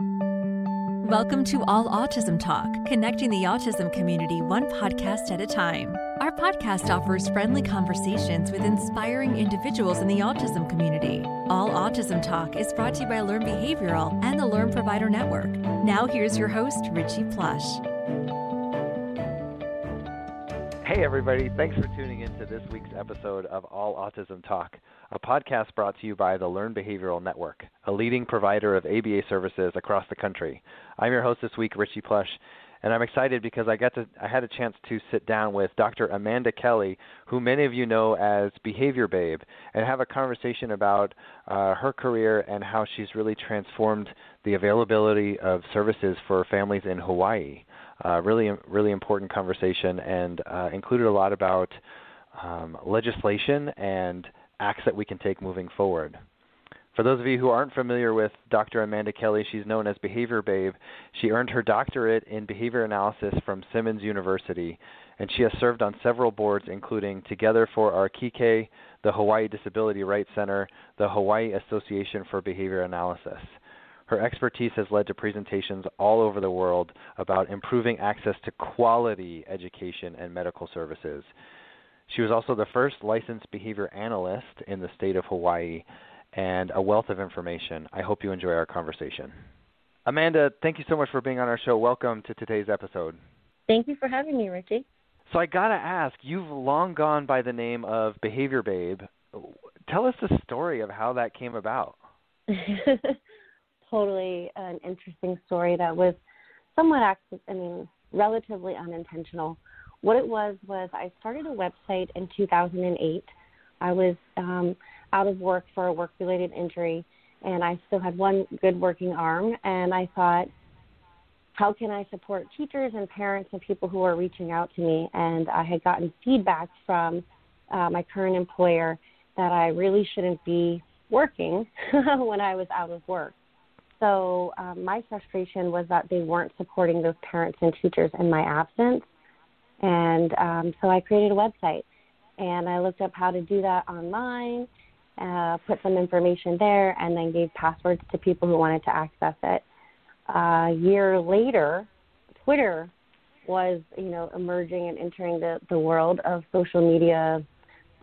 Welcome to All Autism Talk, connecting the autism community one podcast at a time. Our podcast offers friendly conversations with inspiring individuals in the autism community. All Autism Talk is brought to you by Learn Behavioral and the Learn Provider Network. Now, here's your host, Richie Plush. Hey, everybody. Thanks for tuning in to this week's episode of All Autism Talk, a podcast brought to you by the Learn Behavioral Network, a leading provider of ABA services across the country. I'm your host this week, Richie Plush, and I'm excited because I got to I had a chance to sit down with Dr. Amanda Kelly, who many of you know as Behavior Babe, and have a conversation about uh, her career and how she's really transformed the availability of services for families in Hawaii. Uh, really, really important conversation, and uh, included a lot about um, legislation and acts that we can take moving forward. For those of you who aren't familiar with Dr. Amanda Kelly, she's known as Behavior Babe. She earned her doctorate in behavior analysis from Simmons University, and she has served on several boards, including Together for Our Keiki, the Hawaii Disability Rights Center, the Hawaii Association for Behavior Analysis. Her expertise has led to presentations all over the world about improving access to quality education and medical services. She was also the first licensed behavior analyst in the state of Hawaii and a wealth of information. I hope you enjoy our conversation. Amanda, thank you so much for being on our show. Welcome to today's episode. Thank you for having me, Richie. So I got to ask, you've long gone by the name of Behavior Babe. Tell us the story of how that came about. totally an interesting story that was somewhat, I mean, relatively unintentional. What it was was I started a website in 2008. I was um, out of work for a work-related injury, and I still had one good working arm. And I thought, how can I support teachers and parents and people who are reaching out to me? And I had gotten feedback from uh, my current employer that I really shouldn't be working when I was out of work. So um, my frustration was that they weren't supporting those parents and teachers in my absence. And um, so I created a website and I looked up how to do that online, uh, put some information there, and then gave passwords to people who wanted to access it. Uh, a year later, Twitter was, you know, emerging and entering the, the world of social media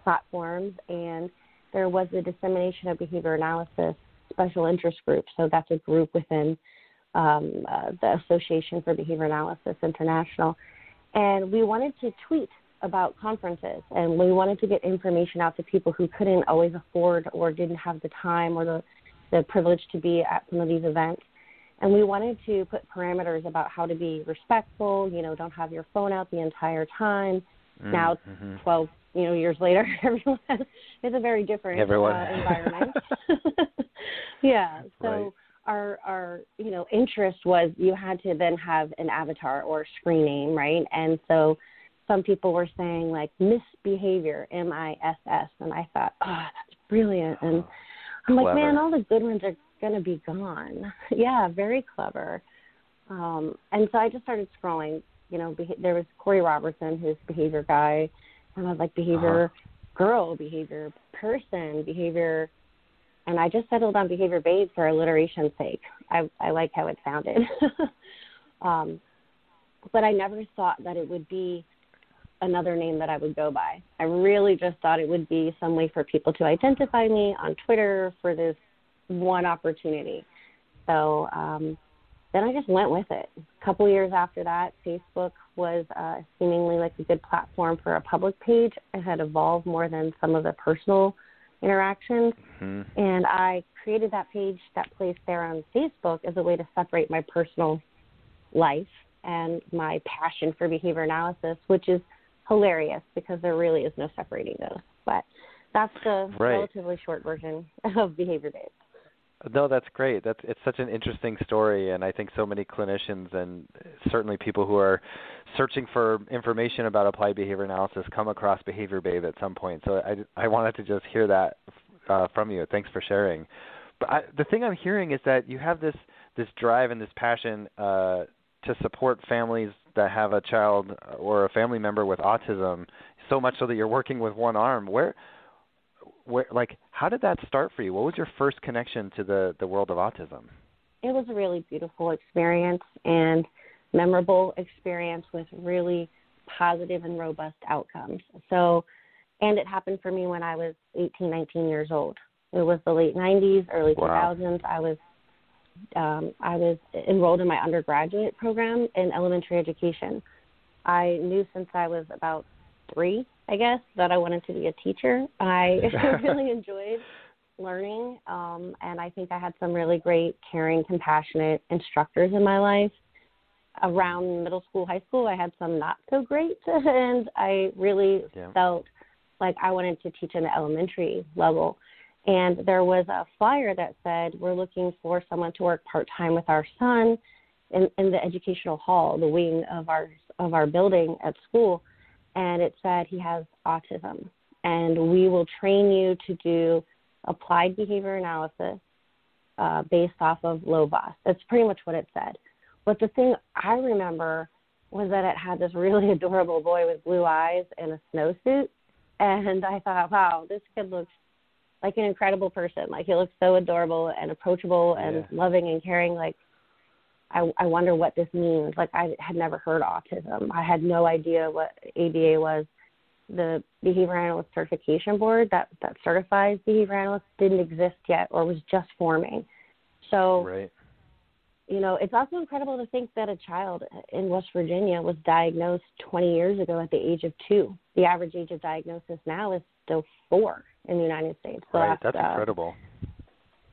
platforms, and there was the dissemination of behavior analysis special interest group. So that's a group within um, uh, the Association for Behavior Analysis International. And we wanted to tweet about conferences and we wanted to get information out to people who couldn't always afford or didn't have the time or the, the privilege to be at some of these events. And we wanted to put parameters about how to be respectful, you know, don't have your phone out the entire time. Mm, now, mm-hmm. 12 you know years later, everyone is a very different uh, environment. yeah. So right. our our you know interest was you had to then have an avatar or screen name, right? And so some people were saying like misbehavior, M I S S, and I thought, oh, that's brilliant. And I'm like, man, all the good ones are gonna be gone. yeah, very clever. Um, and so I just started scrolling. You know, beha- there was Corey Robertson, who's behavior guy, and I was like behavior uh-huh. girl, behavior person, behavior and I just settled on Behavior Babe for alliteration's sake. I I like how it sounded. um, but I never thought that it would be another name that I would go by. I really just thought it would be some way for people to identify me on Twitter for this one opportunity. So um, then I just went with it. A couple years after that, Facebook was uh, seemingly like a good platform for a public page. It had evolved more than some of the personal interactions. Mm-hmm. And I created that page, that place there on Facebook as a way to separate my personal life and my passion for behavior analysis, which is hilarious because there really is no separating those. But that's the right. relatively short version of Behavior Babe. No, that's great. That's it's such an interesting story, and I think so many clinicians and certainly people who are searching for information about applied behavior analysis come across Behavior Babe at some point. So I I wanted to just hear that uh, from you. Thanks for sharing. But I, the thing I'm hearing is that you have this this drive and this passion uh, to support families that have a child or a family member with autism, so much so that you're working with one arm. Where where like how did that start for you? What was your first connection to the the world of autism? it was a really beautiful experience and memorable experience with really positive and robust outcomes. So, and it happened for me when I was 18, 19 years old. It was the late 90s, early wow. 2000s. I was um, I was enrolled in my undergraduate program in elementary education. I knew since I was about three, I guess, that I wanted to be a teacher. I really enjoyed learning, um, and I think I had some really great, caring, compassionate instructors in my life. Around middle school, high school, I had some not so great, and I really yeah. felt like I wanted to teach in the elementary level. And there was a flyer that said, We're looking for someone to work part time with our son in, in the educational hall, the wing of our of our building at school. And it said he has autism. And we will train you to do applied behavior analysis uh, based off of Lovaas. That's pretty much what it said. But the thing I remember was that it had this really adorable boy with blue eyes and a snowsuit. And I thought, wow, this kid looks like an incredible person. Like he looks so adorable and approachable and yeah. loving and caring. Like I, I wonder what this means. Like I had never heard autism. I had no idea what ABA was. The behavior analyst certification board that that certifies behavior analysts didn't exist yet or was just forming. So right. you know, it's also incredible to think that a child in West Virginia was diagnosed 20 years ago at the age of 2. The average age of diagnosis now is still 4 in the United States. Right, that's uh, incredible.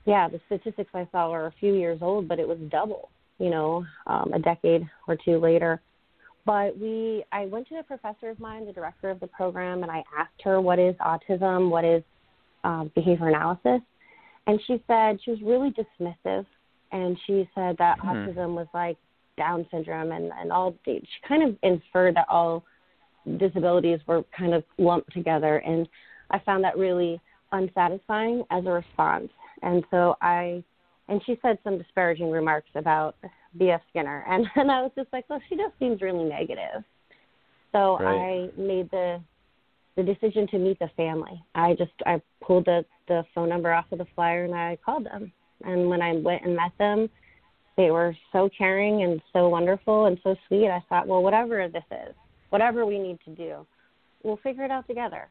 Yeah, the statistics I saw were a few years old, but it was double, you know, um, a decade or two later. But we, I went to a professor of mine, the director of the program, and I asked her what is autism, what is um, behavior analysis, and she said she was really dismissive, and she said that hmm. autism was like Down syndrome, and and all. She kind of inferred that all disabilities were kind of lumped together, and I found that really unsatisfying as a response. And so I, and she said some disparaging remarks about B.F. Skinner, and and I was just like, well, she just seems really negative. So right. I made the the decision to meet the family. I just I pulled the the phone number off of the flyer and I called them. And when I went and met them, they were so caring and so wonderful and so sweet. I thought, well, whatever this is, whatever we need to do, we'll figure it out together.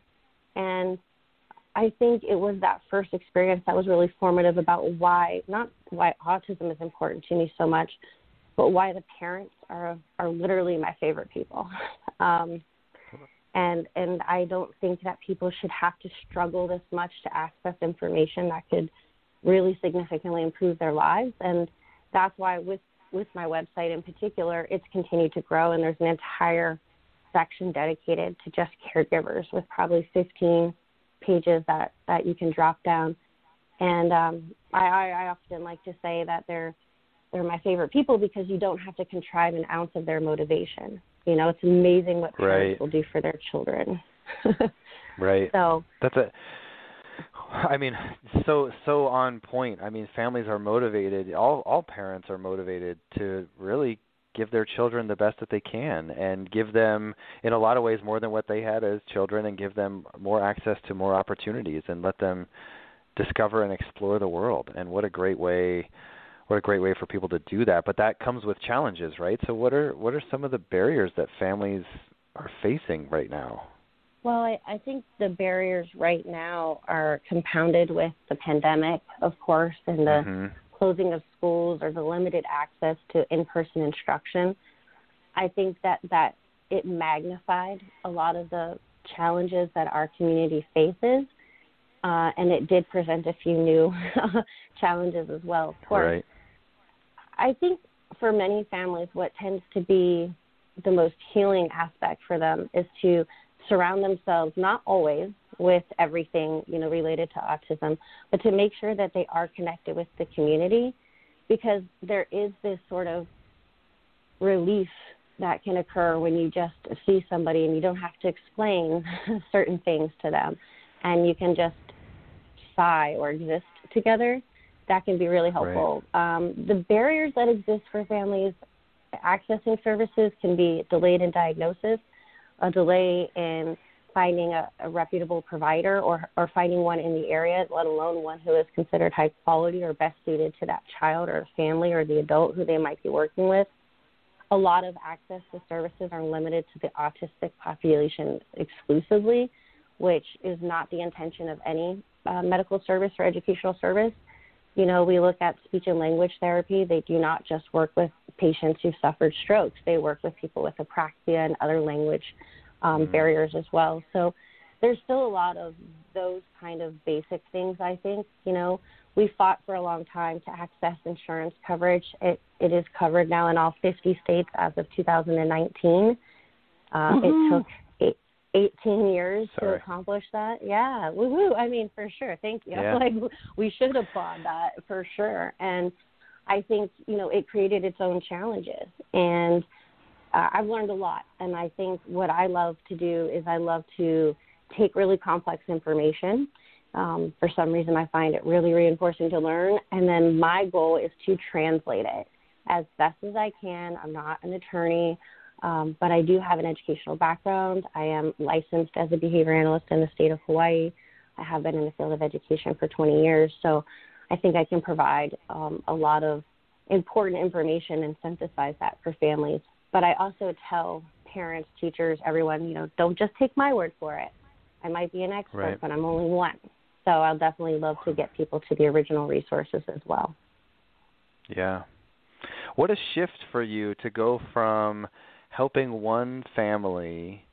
And I think it was that first experience that was really formative about why, not why autism is important to me so much, but why the parents are are literally my favorite people. Um, and and I don't think that people should have to struggle this much to access information that could really significantly improve their lives. And that's why with with my website in particular, it's continued to grow, and there's an entire section dedicated to just caregivers with probably 15 pages that, that you can drop down. And um, I, I often like to say that they're they're my favorite people because you don't have to contrive an ounce of their motivation. You know, it's amazing what parents right. will do for their children. right. So that's a. I mean, so so on point. I mean, families are motivated. All all parents are motivated to really give their children the best that they can and give them in a lot of ways more than what they had as children and give them more access to more opportunities and let them discover and explore the world. And what a great way what a great way for people to do that. But that comes with challenges right? So what are what are some of the barriers that families are facing right now? Well I, I think the barriers right now are compounded with the pandemic of course and the mm-hmm closing of schools or the limited access to in-person instruction, I think that that it magnified a lot of the challenges that our community faces, uh, and it did present a few new challenges as well. Of course, right. I think for many families, what tends to be the most healing aspect for them is to surround themselves not always with everything you know related to autism, but to make sure that they are connected with the community, because there is this sort of relief that can occur when you just see somebody and you don't have to explain certain things to them, and you can just sigh or exist together. That can be really helpful. Right. Um, the barriers that exist for families accessing services can be delayed in diagnosis, a delay in finding a, a reputable provider or or finding one in the area, let alone one who is considered high quality or best suited to that child or family or the adult who they might be working with. A lot of access to services are limited to the autistic population exclusively, which is not the intention of any uh, medical service or educational service. You know, we look at speech and language therapy. They do not just work with patients who've suffered strokes. They work with people with apraxia and other language um, mm-hmm. barriers as well. So there's still a lot of those kind of basic things. I think you know we fought for a long time to access insurance coverage. It it is covered now in all 50 states as of 2019. Uh, mm-hmm. It took 18 years Sorry. to accomplish that. Yeah, woohoo! I mean, for sure. Thank you. Yeah. Like we should applaud that for sure. And I think you know it created its own challenges, and uh, I've learned a lot. And I think what I love to do is I love to take really complex information. Um, for some reason, I find it really reinforcing to learn, and then my goal is to translate it as best as I can. I'm not an attorney. Um, but I do have an educational background. I am licensed as a behavior analyst in the state of Hawaii. I have been in the field of education for 20 years, so I think I can provide um, a lot of important information and synthesize that for families. But I also tell parents, teachers, everyone, you know, don't just take my word for it. I might be an expert, right. but I'm only one. So I'll definitely love to get people to the original resources as well. Yeah. What a shift for you to go from helping one family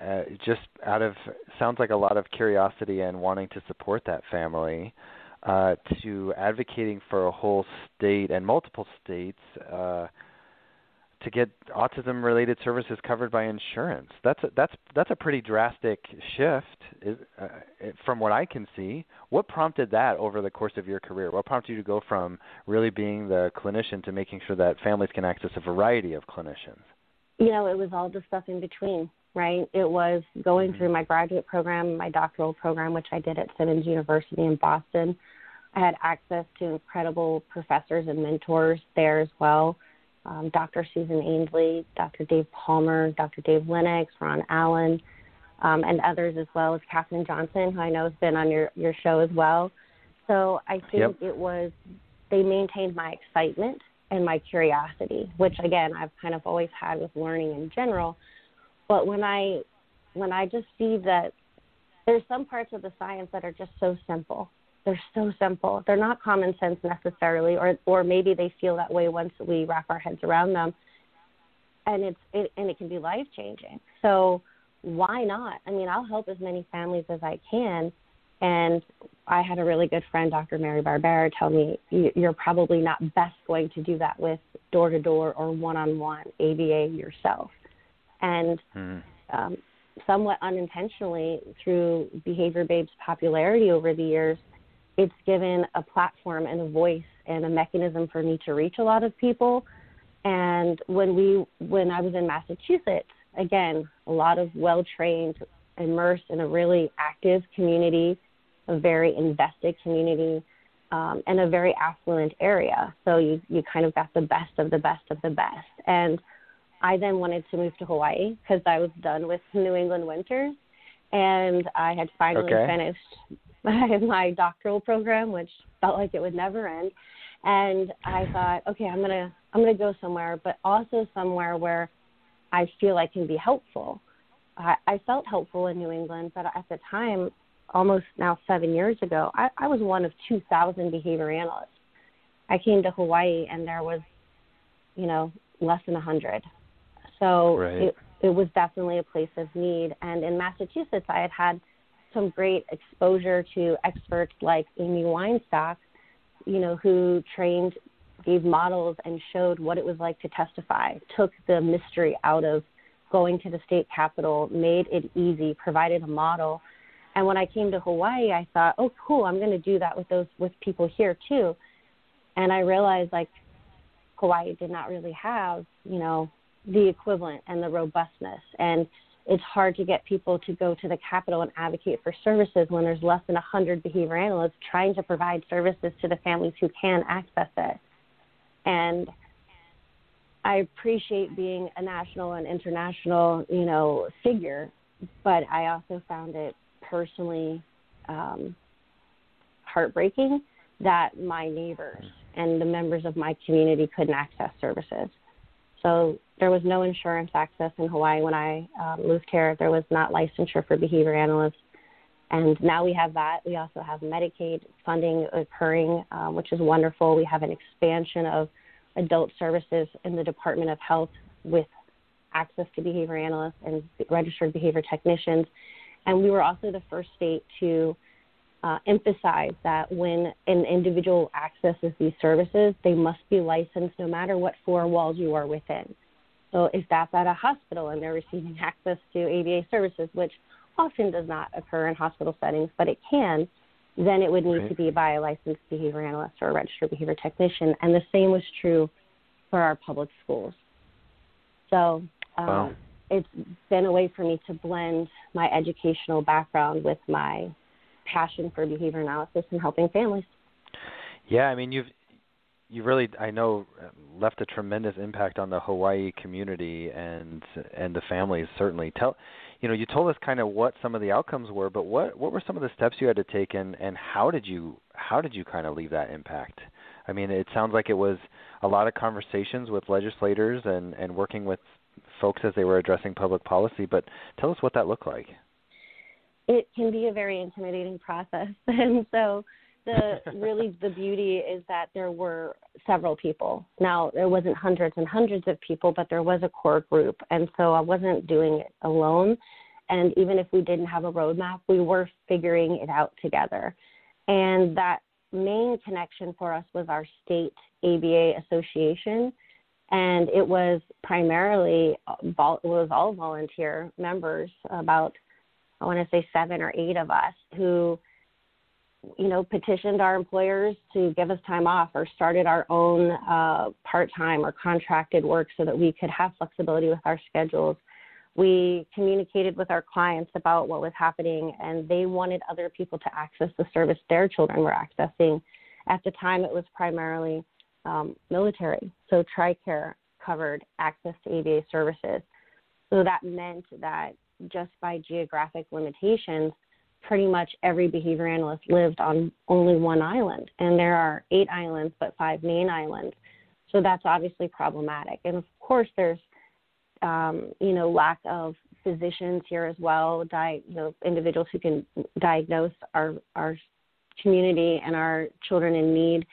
uh, just out of sounds like a lot of curiosity and wanting to support that family uh, to advocating for a whole state and multiple states uh, to get autism related services covered by insurance. That's a, that's that's a pretty drastic shift is, uh, from what I can see. What prompted that over the course of your career? What prompted you to go from really being the clinician to making sure that families can access a variety of clinicians? you know, it was all the stuff in between, right? It was going mm-hmm. through my graduate program, my doctoral program, which I did at Simmons University in Boston. I had access to incredible professors and mentors there as well. Um, Dr. Susan Ainsley, Dr. Dave Palmer, Dr. Dave Lennox, Ron Allen, um, and others as well as Katherine Johnson, who I know has been on your, your show as well. So I think yep. it was, they maintained my excitement and my curiosity, which again I've kind of always had with learning in general. But when I when I just see that there's some parts of the science that are just so simple. They're so simple. They're not common sense necessarily, or or maybe they feel that way once we wrap our heads around them. And it's it, and it can be life changing. So why not? I mean, I'll help as many families as I can and I had a really good friend, Dr. Mary Barbera, tell me you're probably not best going to do that with door to door or one on one ABA yourself. And mm. um, somewhat unintentionally, through Behavior Babe's popularity over the years, it's given a platform and a voice and a mechanism for me to reach a lot of people. And when we, when I was in Massachusetts, again, a lot of well trained, immersed in a really active community a very invested community, um, and a very affluent area. So you you kind of got the best of the best of the best. And I then wanted to move to Hawaii because I was done with New England winters, and I had finally okay. finished my, my doctoral program, which felt like it would never end. And I thought, okay, I'm gonna I'm gonna go somewhere, but also somewhere where I feel I can be helpful. I, I felt helpful in New England, but at the time almost now seven years ago, I, I was one of 2,000 behavior analysts. I came to Hawaii and there was, you know, less than 100. So right. it, it was definitely a place of need. And in Massachusetts, I had had some great exposure to experts like Amy Weinstock, you know, who trained, gave models, and showed what it was like to testify, took the mystery out of going to the state capitol, made it easy, provided a model and when I came to Hawaii, I thought, oh, cool, I'm going to do that with those with people here too. And I realized like Hawaii did not really have, you know, the equivalent and the robustness. And it's hard to get people to go to the capital and advocate for services when there's less than 100 behavior analysts trying to provide services to the families who can access it. And I appreciate being a national and international, you know, figure but I also found it personally um, heartbreaking that my neighbors and the members of my community couldn't access services. So there was no insurance access in Hawaii when I um, moved here. There was not licensure for behavior analysts. And now we have that. We also have Medicaid funding occurring, um, which is wonderful. We have an expansion of adult services in the Department of Health with access to behavior analysts and registered behavior technicians. And we were also the first state to uh, emphasize that when an individual accesses these services, they must be licensed no matter what four walls you are within. So if that's at a hospital and they're receiving access to ABA services, which often does not occur in hospital settings, but it can, then it would need right. to be by a licensed behavior analyst or a registered behavior technician. And the same was true for our public schools. So um, wow. it's been a way for me to blend my educational background with my passion for behavior analysis and helping families. Yeah, I mean you've you really I know um, left a tremendous impact on the Hawaii community and and the families certainly. Tell you know you told us kind of what some of the outcomes were, but what what were some of the steps you had to take and and how did you how did you kind of leave that impact? I mean, it sounds like it was a lot of conversations with legislators and and working with folks as they were addressing public policy, but tell us what that looked like it can be a very intimidating process. And so the really the beauty is that there were several people. Now there wasn't hundreds and hundreds of people, but there was a core group, and so I wasn't doing it alone. And even if we didn't have a roadmap, we were figuring it out together. And that main connection for us was our state ABA association, and it was primarily it was all volunteer members, about I want to say seven or eight of us who, you know, petitioned our employers to give us time off or started our own uh, part time or contracted work so that we could have flexibility with our schedules. We communicated with our clients about what was happening, and they wanted other people to access the service their children were accessing. At the time, it was primarily um, military, so TRICARE covered access to ABA services. So that meant that just by geographic limitations, pretty much every behavior analyst lived on only one island. And there are eight islands, but five main islands. So that's obviously problematic. And of course, there's, um, you know, lack of physicians here as well, di- you know, individuals who can diagnose our, our community and our children in need.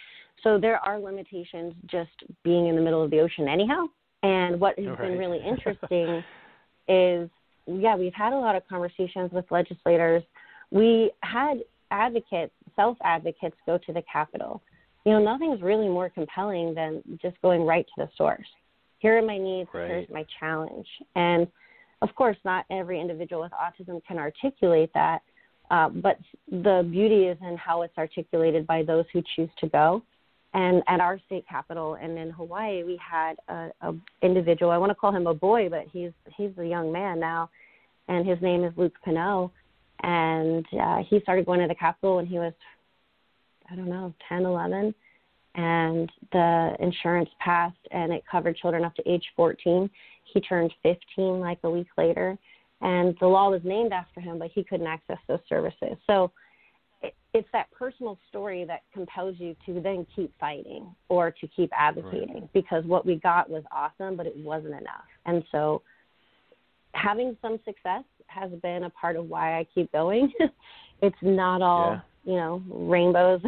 So there are limitations just being in the middle of the ocean anyhow. And what has right. been really interesting is yeah, we've had a lot of conversations with legislators. We had advocates, self advocates, go to the Capitol. You know, nothing's really more compelling than just going right to the source. Here are my needs, right. here's my challenge. And of course, not every individual with autism can articulate that, uh, but the beauty is in how it's articulated by those who choose to go. And at our state capital and in Hawaii, we had a, a individual. I want to call him a boy, but he's he's a young man now, and his name is Luke Pineau. And uh, he started going to the Capitol when he was, I don't know, 10, 11. And the insurance passed, and it covered children up to age 14. He turned 15 like a week later, and the law was named after him, but he couldn't access those services. So it's that personal story that compels you to then keep fighting or to keep advocating right. because what we got was awesome, but it wasn't enough. And so having some success has been a part of why I keep going. it's not all, yeah. you know, rainbows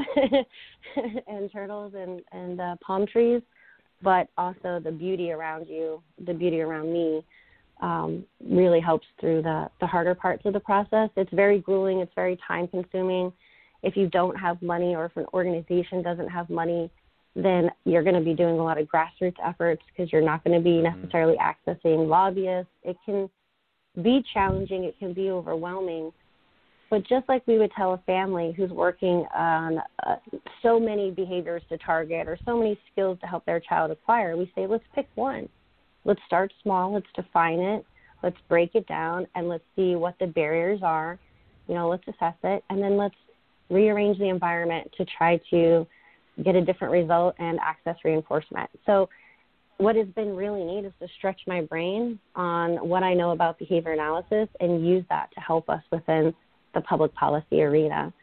and turtles and, and uh, palm trees, but also the beauty around you, the beauty around me. Um, really helps through the, the harder parts of the process. It's very grueling, it's very time consuming if you don't have money or if an organization doesn't have money, then you're going to be doing a lot of grassroots efforts because you're not going to be mm-hmm. necessarily accessing lobbyists. It can be challenging, it can be overwhelming. But just like we would tell a family who's working on uh, so many behaviors to target or so many skills to help their child acquire, we say, let's pick one. Let's start small, let's define it, let's break it down, and let's see what the barriers are. You know, let's assess it, and then let's rearrange the environment to try to get a different result and access reinforcement. So what has been really neat is to stretch my brain on what I know about behavior analysis and use that to help us within the public policy arena.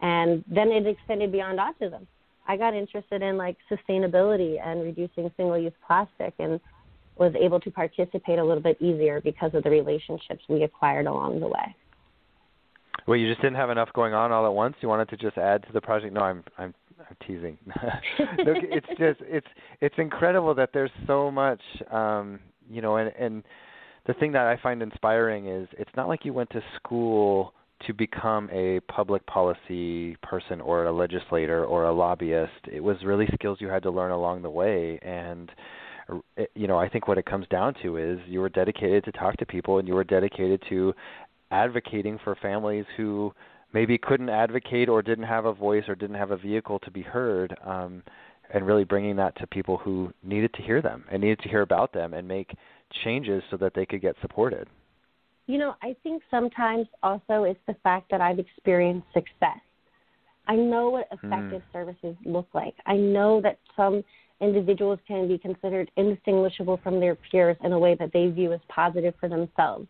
And then it extended beyond autism. I got interested in like sustainability and reducing single use plastic and was able to participate a little bit easier because of the relationships we acquired along the way. Well, you just didn't have enough going on all at once. You wanted to just add to the project. No, I'm I'm I'm teasing. Look, it's just it's it's incredible that there's so much um you know and and the thing that I find inspiring is it's not like you went to school to become a public policy person or a legislator or a lobbyist. It was really skills you had to learn along the way and you know, I think what it comes down to is you were dedicated to talk to people and you were dedicated to advocating for families who maybe couldn't advocate or didn't have a voice or didn't have a vehicle to be heard um, and really bringing that to people who needed to hear them and needed to hear about them and make changes so that they could get supported you know i think sometimes also it's the fact that i've experienced success i know what hmm. effective mm. services look like i know that some individuals can be considered indistinguishable from their peers in a way that they view as positive for themselves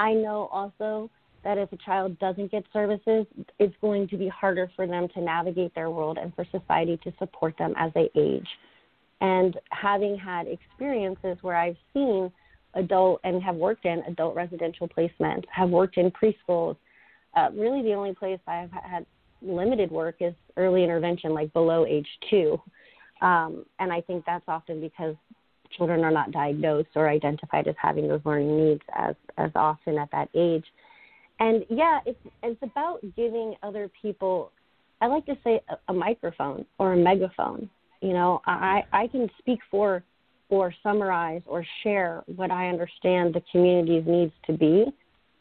i know also that if a child doesn't get services, it's going to be harder for them to navigate their world and for society to support them as they age. And having had experiences where I've seen adult and have worked in adult residential placements, have worked in preschools, uh, really the only place I've had limited work is early intervention, like below age two. Um, and I think that's often because children are not diagnosed or identified as having those learning needs as, as often at that age and yeah, it's it's about giving other people. I like to say a, a microphone or a megaphone. You know, I I can speak for or summarize or share what I understand the community's needs to be.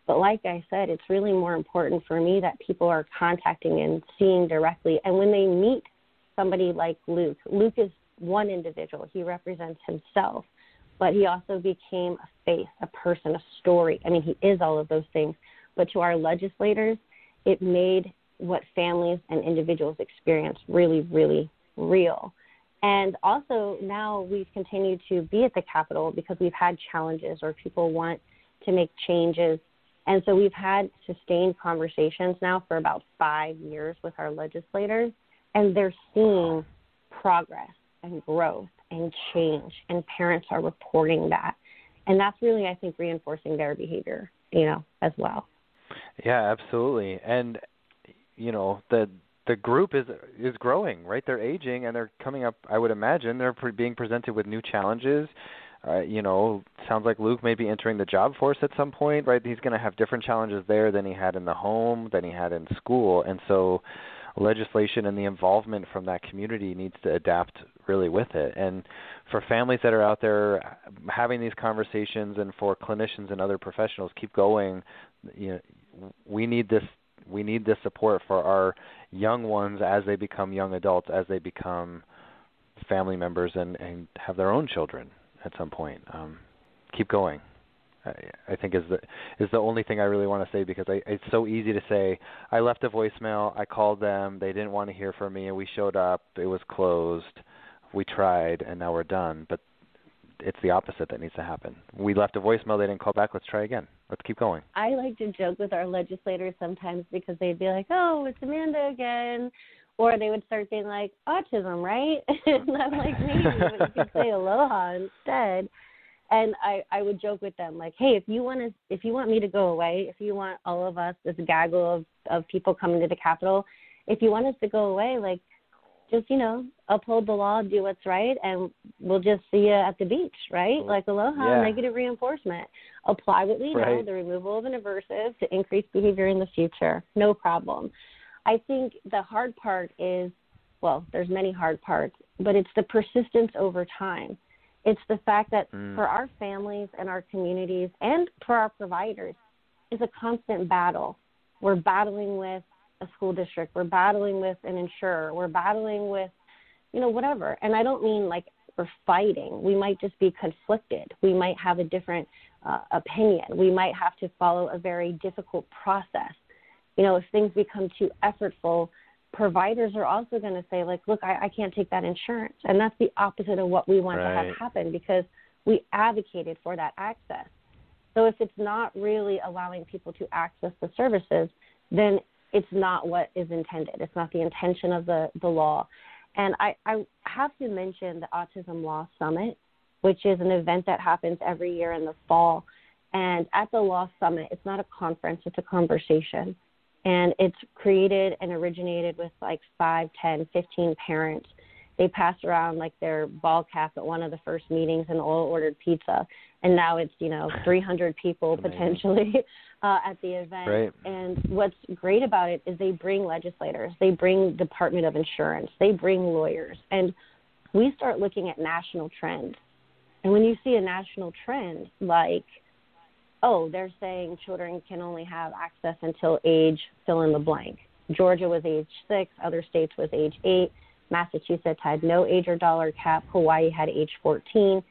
But like I said, it's really more important for me that people are contacting and seeing directly. And when they meet somebody like Luke, Luke is one individual. He represents himself, but he also became a face, a person, a story. I mean, he is all of those things but to our legislators, it made what families and individuals experience really, really real. And also now we've continued to be at the Capitol because we've had challenges or people want to make changes. And so we've had sustained conversations now for about five years with our legislators, and they're seeing progress and growth and change, and parents are reporting that. And that's really, I think, reinforcing their behavior, you know, as well. Yeah, absolutely. And you know, the the group is is growing, right? They're aging and they're coming up. I would imagine they're pre- being presented with new challenges. Uh, you know, sounds like Luke may be entering the job force at some point, right? He's going to have different challenges there than he had in the home, than he had in school, and so legislation and the involvement from that community needs to adapt really with it. And for families that are out there having these conversations, and for clinicians and other professionals, keep going. You know, we need this we need this support for our young ones as they become young adults, as they become family members and, and have their own children at some point. Um, keep going. I, think is the is the only thing I really want to say because I, it's so easy to say I left a voicemail, I called them, they didn't want to hear from me, and we showed up, it was closed, we tried, and now we're done. But it's the opposite that needs to happen. We left a voicemail, they didn't call back. Let's try again. Let's keep going. I like to joke with our legislators sometimes because they'd be like, "Oh, it's Amanda again," or they would start being like autism, right? and I'm like, maybe but you could say aloha instead. And I I would joke with them like, "Hey, if you want to, if you want me to go away, if you want all of us, this gaggle of of people coming to the Capitol, if you want us to go away, like just you know uphold the law, do what's right, and we'll just see you at the beach, right? Mm. Like aloha, yeah. negative reinforcement. Apply what we right. know, the removal of an aversive to increase behavior in the future. No problem. I think the hard part is, well, there's many hard parts, but it's the persistence over time. It's the fact that mm. for our families and our communities and for our providers, it's a constant battle. We're battling with a school district. We're battling with an insurer. We're battling with, you know, whatever. And I don't mean like we're fighting. We might just be conflicted. We might have a different uh, opinion. We might have to follow a very difficult process. You know, if things become too effortful, providers are also going to say like look I, I can't take that insurance. And that's the opposite of what we want right. to have happen because we advocated for that access. So if it's not really allowing people to access the services then it's not what is intended. It's not the intention of the the law. And i i have to mention the autism law summit which is an event that happens every year in the fall. And at the law summit it's not a conference it's a conversation and it's created and originated with like five, ten, fifteen parents. They passed around like their ball cap at one of the first meetings and all ordered pizza, and now it's you know 300 people potentially uh, at the event. And what's great about it is they bring legislators, they bring Department of Insurance, they bring lawyers, and we start looking at national trends. And when you see a national trend like oh, they're saying children can only have access until age fill in the blank. Georgia was age six, other states was age eight. Massachusetts had no age or dollar cap. Hawaii had age 14.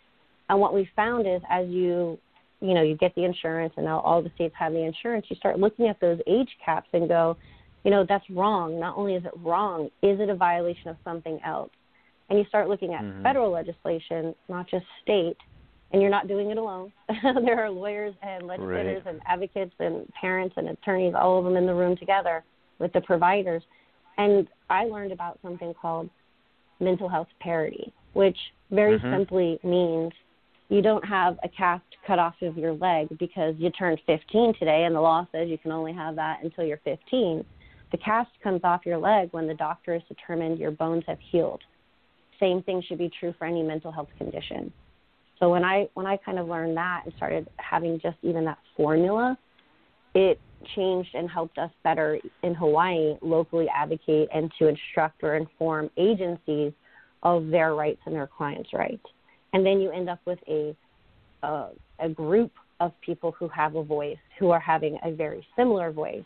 And what we found is as you, you know, you get the insurance and now all the states have the insurance, you start looking at those age caps and go, you know, that's wrong. Not only is it wrong, is it a violation of something else? And you start looking at mm-hmm. federal legislation, not just state, and you're not doing it alone. there are lawyers and legislators right. and advocates and parents and attorneys, all of them in the room together with the providers. And I learned about something called mental health parity, which very mm-hmm. simply means you don't have a cast cut off of your leg because you turned 15 today and the law says you can only have that until you're 15. The cast comes off your leg when the doctor has determined your bones have healed. Same thing should be true for any mental health condition. So when I when I kind of learned that and started having just even that formula, it changed and helped us better in Hawaii locally advocate and to instruct or inform agencies of their rights and their clients' rights. And then you end up with a a, a group of people who have a voice, who are having a very similar voice.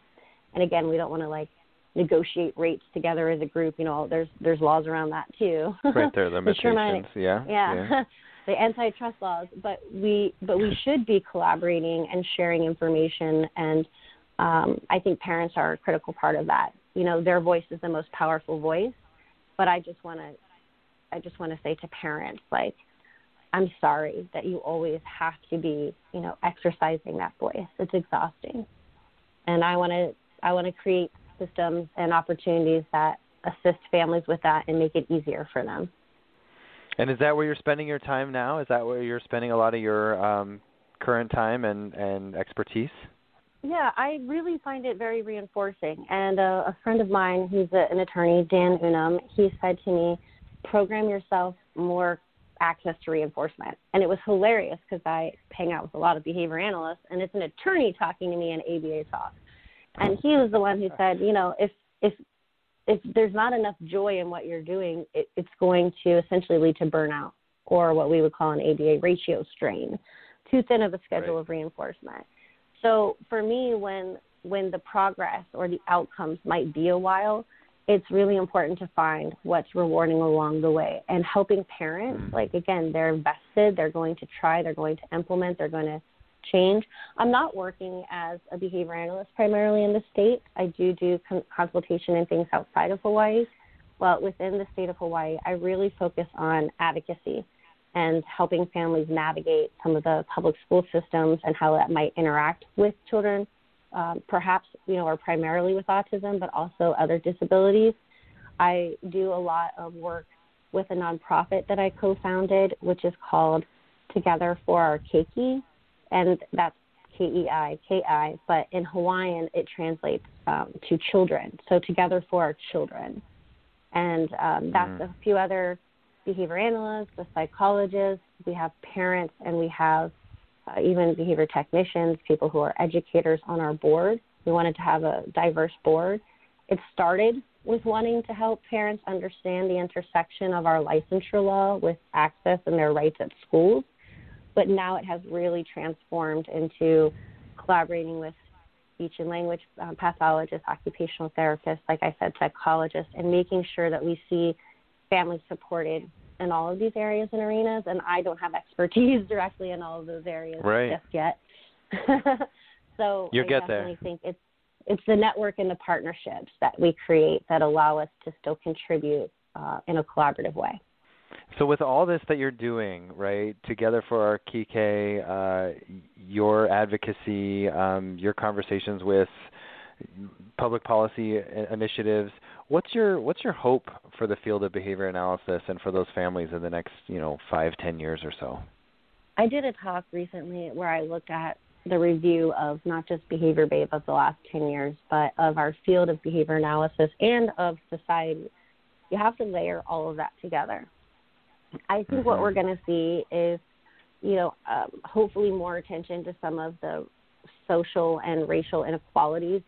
And again, we don't want to like negotiate rates together as a group. You know, there's there's laws around that too. right, there limitations. yeah. Yeah. yeah. the antitrust laws, but we but we should be collaborating and sharing information, and um, I think parents are a critical part of that. You know, their voice is the most powerful voice, but I just want to I just want to say to parents like I'm sorry that you always have to be, you know, exercising that voice. It's exhausting. And I want to I want to create systems and opportunities that assist families with that and make it easier for them. And is that where you're spending your time now? Is that where you're spending a lot of your um, current time and, and expertise? Yeah, I really find it very reinforcing. And uh, a friend of mine, who's a, an attorney, Dan Unum, he said to me, program yourself more access to reinforcement. And it was hilarious because I hang out with a lot of behavior analysts, and it's an attorney talking to me in ABA talk. And he was the one who said, you know, if if if there's not enough joy in what you're doing, it, it's going to essentially lead to burnout or what we would call an ABA ratio strain, too thin of a schedule right. of reinforcement. So for me, when when the progress or the outcomes might be a while, it's really important to find what's rewarding along the way and helping parents. Mm-hmm. Like again, they're invested, they're going to try, they're going to implement, they're going to change. I'm not working as a behavior analyst primarily in the state. I do do consultation and things outside of Hawaii. But within the state of Hawaii, I really focus on advocacy and helping families navigate some of the public school systems and how that might interact with children, um, perhaps you know, or primarily with autism, but also other disabilities. I do a lot of work with a nonprofit that I co-founded, which is called Together for Our Keiki, and that's K E I K I, but in Hawaiian it translates um, to children. So together for our children, and um, that's mm. a few other behavior analysts, a psychologist. We have parents, and we have uh, even behavior technicians, people who are educators on our board. We wanted to have a diverse board. It started with wanting to help parents understand the intersection of our licensure law with access and their rights at schools but now it has really transformed into collaborating with speech and language um, pathologists, occupational therapists, like I said, psychologists, and making sure that we see families supported in all of these areas and arenas. And I don't have expertise directly in all of those areas right. just yet. so You'll I get definitely there. think it's it's the network and the partnerships that we create that allow us to still contribute uh, in a collaborative way. So, with all this that you're doing, right, together for our Keiki, uh, your advocacy, um, your conversations with public policy initiatives, what's your what's your hope for the field of behavior analysis and for those families in the next, you know, five, ten years or so? I did a talk recently where I looked at the review of not just Behavior Babe of the last 10 years, but of our field of behavior analysis and of society. You have to layer all of that together. I think mm-hmm. what we're going to see is, you know, um, hopefully more attention to some of the social and racial inequalities,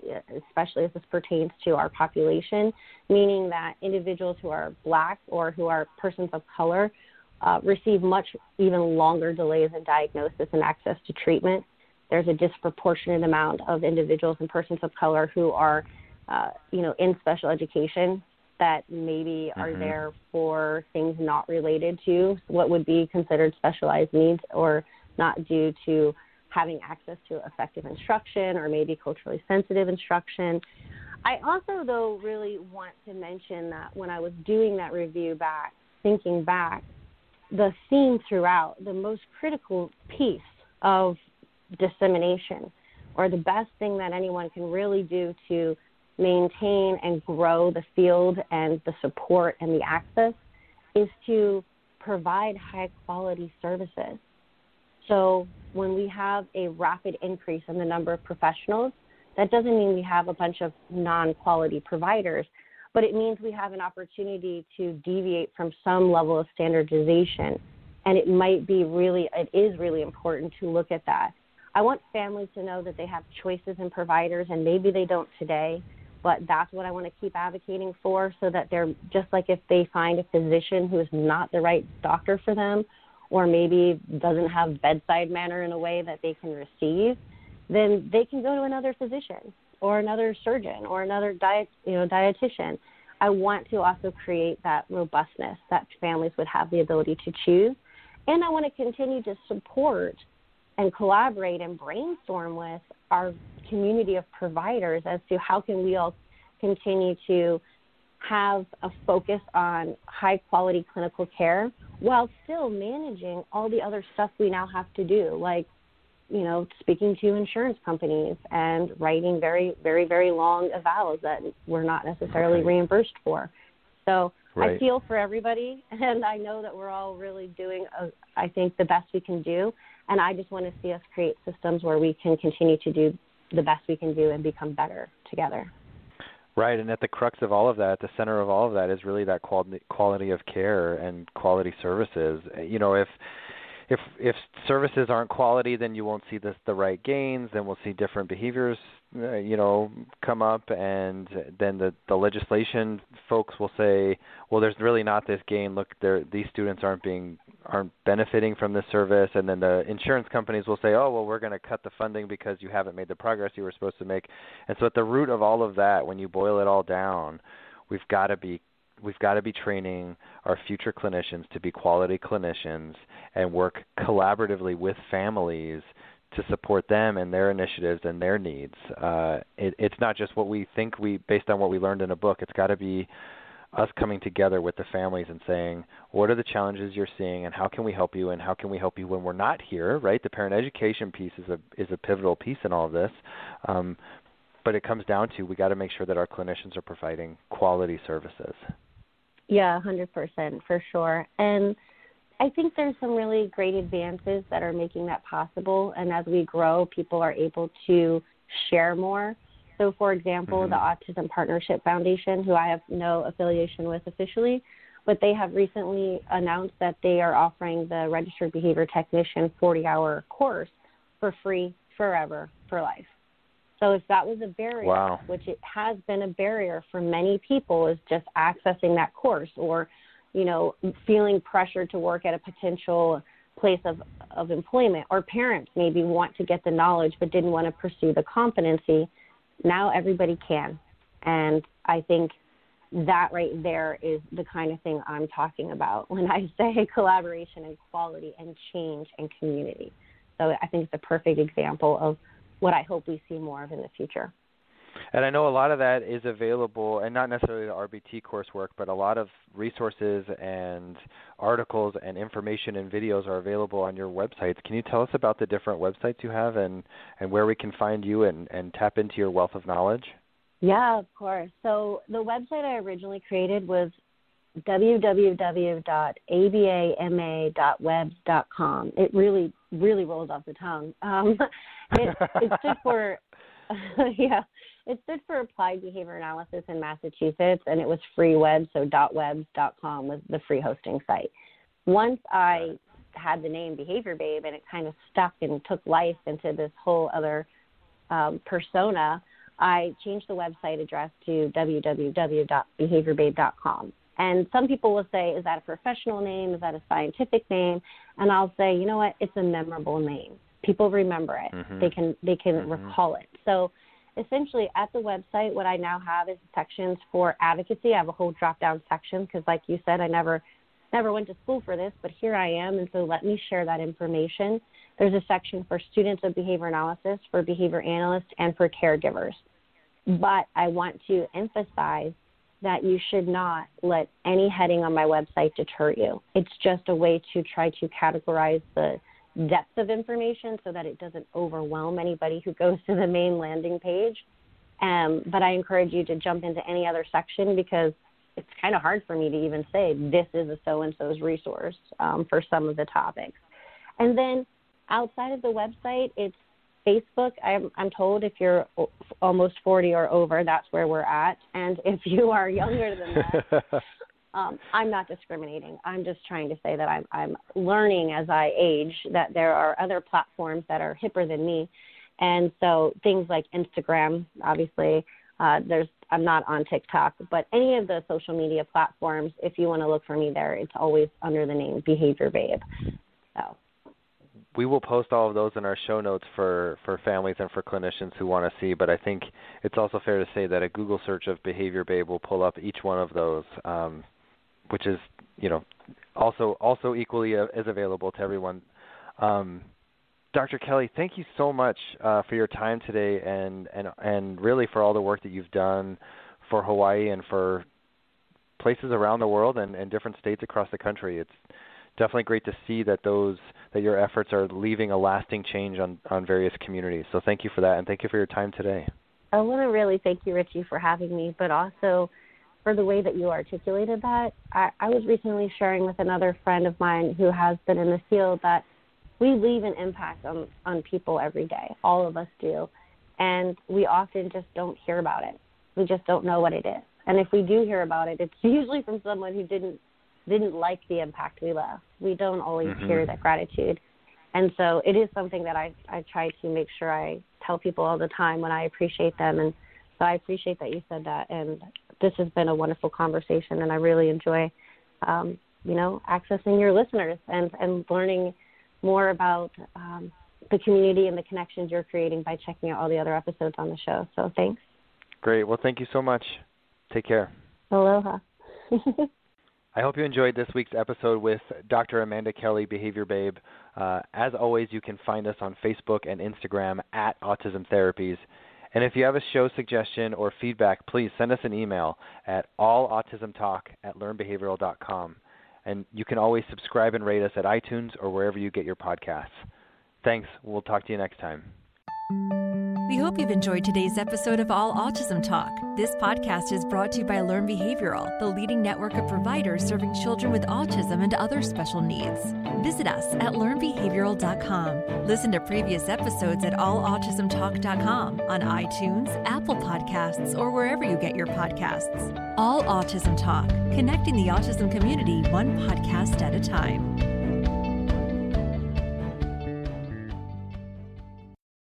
especially as this pertains to our population, meaning that individuals who are black or who are persons of color uh, receive much even longer delays in diagnosis and access to treatment. There's a disproportionate amount of individuals and persons of color who are, uh, you know, in special education that maybe mm-hmm. are there for things not related to what would be considered specialized needs or not due to having access to effective instruction or maybe culturally sensitive instruction. I also, though, really want to mention that when I was doing that review back, thinking back, the theme throughout, the most critical piece of dissemination, or the best thing that anyone can really do to maintain and grow the field and the support and the access is to provide high quality services. So when we have a rapid increase in the number of professionals, that doesn't mean we have a bunch of non quality providers, but it means we have an opportunity to deviate from some level of standardization. And it might be really, it is really important to look at that. I want families to know that they have choices in providers, and maybe they don't today, but that's what I want to keep advocating for so that they're just like if they find a physician who is not the right doctor for them or maybe doesn't have bedside manner in a way that they can receive, then they can go to another physician or another surgeon or another diet, you know, dietitian. I want to also create that robustness that families would have the ability to choose. And I want to continue to support and collaborate and brainstorm with our community of providers as to how can we all continue to have a focus on high quality clinical care while still managing all the other stuff we now have to do like you know speaking to insurance companies and writing very very very long evals that we're not necessarily right. reimbursed for so right. i feel for everybody and i know that we're all really doing a, I think the best we can do and i just want to see us create systems where we can continue to do the best we can do and become better together. Right, and at the crux of all of that, at the center of all of that, is really that quality quality of care and quality services. You know, if if if services aren't quality, then you won't see the the right gains. Then we'll see different behaviors, uh, you know, come up, and then the the legislation folks will say, well, there's really not this gain. Look, there these students aren't being aren't benefiting from this service and then the insurance companies will say oh well we're going to cut the funding because you haven't made the progress you were supposed to make and so at the root of all of that when you boil it all down we've got to be we've got to be training our future clinicians to be quality clinicians and work collaboratively with families to support them and their initiatives and their needs. Uh, it, it's not just what we think we based on what we learned in a book. It's got to be us coming together with the families and saying, what are the challenges you're seeing, and how can we help you, and how can we help you when we're not here, right? The parent education piece is a is a pivotal piece in all of this, um, but it comes down to we got to make sure that our clinicians are providing quality services. Yeah, hundred percent for sure, and. I think there's some really great advances that are making that possible. And as we grow, people are able to share more so, for example, mm-hmm. the Autism Partnership Foundation, who I have no affiliation with officially, but they have recently announced that they are offering the Registered Behavior Technician 40 hour course for free forever for life. So, if that was a barrier, wow. which it has been a barrier for many people, is just accessing that course or, you know, feeling pressure to work at a potential place of, of employment, or parents maybe want to get the knowledge but didn't want to pursue the competency now everybody can. And I think that right there is the kind of thing I'm talking about when I say collaboration and quality and change and community. So I think it's a perfect example of what I hope we see more of in the future. And I know a lot of that is available, and not necessarily the RBT coursework, but a lot of resources and articles and information and videos are available on your websites. Can you tell us about the different websites you have and, and where we can find you and, and tap into your wealth of knowledge? Yeah, of course. So the website I originally created was www.abama.webs.com. It really, really rolls off the tongue. Um, it, for, yeah, it stood for Applied Behavior Analysis in Massachusetts, and it was free web, so .webs.com was the free hosting site. Once I had the name Behavior Babe, and it kind of stuck and took life into this whole other um, persona, I changed the website address to www.behaviorbabe.com. And some people will say, is that a professional name? Is that a scientific name? And I'll say, you know what? It's a memorable name. People remember it. Mm-hmm. They can they can mm-hmm. recall it. So essentially at the website what I now have is sections for advocacy. I have a whole drop down section because like you said, I never never went to school for this, but here I am and so let me share that information. There's a section for students of behavior analysis, for behavior analysts, and for caregivers. But I want to emphasize that you should not let any heading on my website deter you. It's just a way to try to categorize the depth of information so that it doesn't overwhelm anybody who goes to the main landing page. Um, but I encourage you to jump into any other section because it's kind of hard for me to even say this is a so and so's resource um, for some of the topics. And then outside of the website, it's Facebook, I'm, I'm told if you're almost 40 or over, that's where we're at. And if you are younger than that, um, I'm not discriminating. I'm just trying to say that I'm, I'm learning as I age that there are other platforms that are hipper than me. And so things like Instagram, obviously, uh, there's I'm not on TikTok, but any of the social media platforms, if you want to look for me there, it's always under the name Behavior Babe. So we will post all of those in our show notes for, for families and for clinicians who want to see. But I think it's also fair to say that a Google search of Behavior Babe will pull up each one of those, um, which is you know also also equally uh, is available to everyone. Um, Dr. Kelly, thank you so much uh, for your time today, and and and really for all the work that you've done for Hawaii and for places around the world and, and different states across the country. It's definitely great to see that those that your efforts are leaving a lasting change on on various communities. So thank you for that, and thank you for your time today. I want to really thank you, Richie, for having me, but also for the way that you articulated that. I, I was recently sharing with another friend of mine who has been in the field that we leave an impact on on people every day. All of us do, and we often just don't hear about it. We just don't know what it is. And if we do hear about it, it's usually from someone who didn't didn't like the impact we left. We don't always mm-hmm. hear that gratitude. And so it is something that I, I try to make sure I tell people all the time when I appreciate them. And so I appreciate that you said that. And this has been a wonderful conversation, and I really enjoy, um, you know, accessing your listeners and, and learning more about um, the community and the connections you're creating by checking out all the other episodes on the show. So thanks. Great. Well, thank you so much. Take care. Aloha. I hope you enjoyed this week's episode with Dr. Amanda Kelly, Behavior Babe. Uh, as always, you can find us on Facebook and Instagram at Autism Therapies. And if you have a show suggestion or feedback, please send us an email at allautismtalk at learnbehavioral.com. And you can always subscribe and rate us at iTunes or wherever you get your podcasts. Thanks. We'll talk to you next time. We hope you've enjoyed today's episode of All Autism Talk. This podcast is brought to you by Learn Behavioral, the leading network of providers serving children with autism and other special needs. Visit us at learnbehavioral.com. Listen to previous episodes at allautismtalk.com on iTunes, Apple Podcasts, or wherever you get your podcasts. All Autism Talk, connecting the autism community one podcast at a time.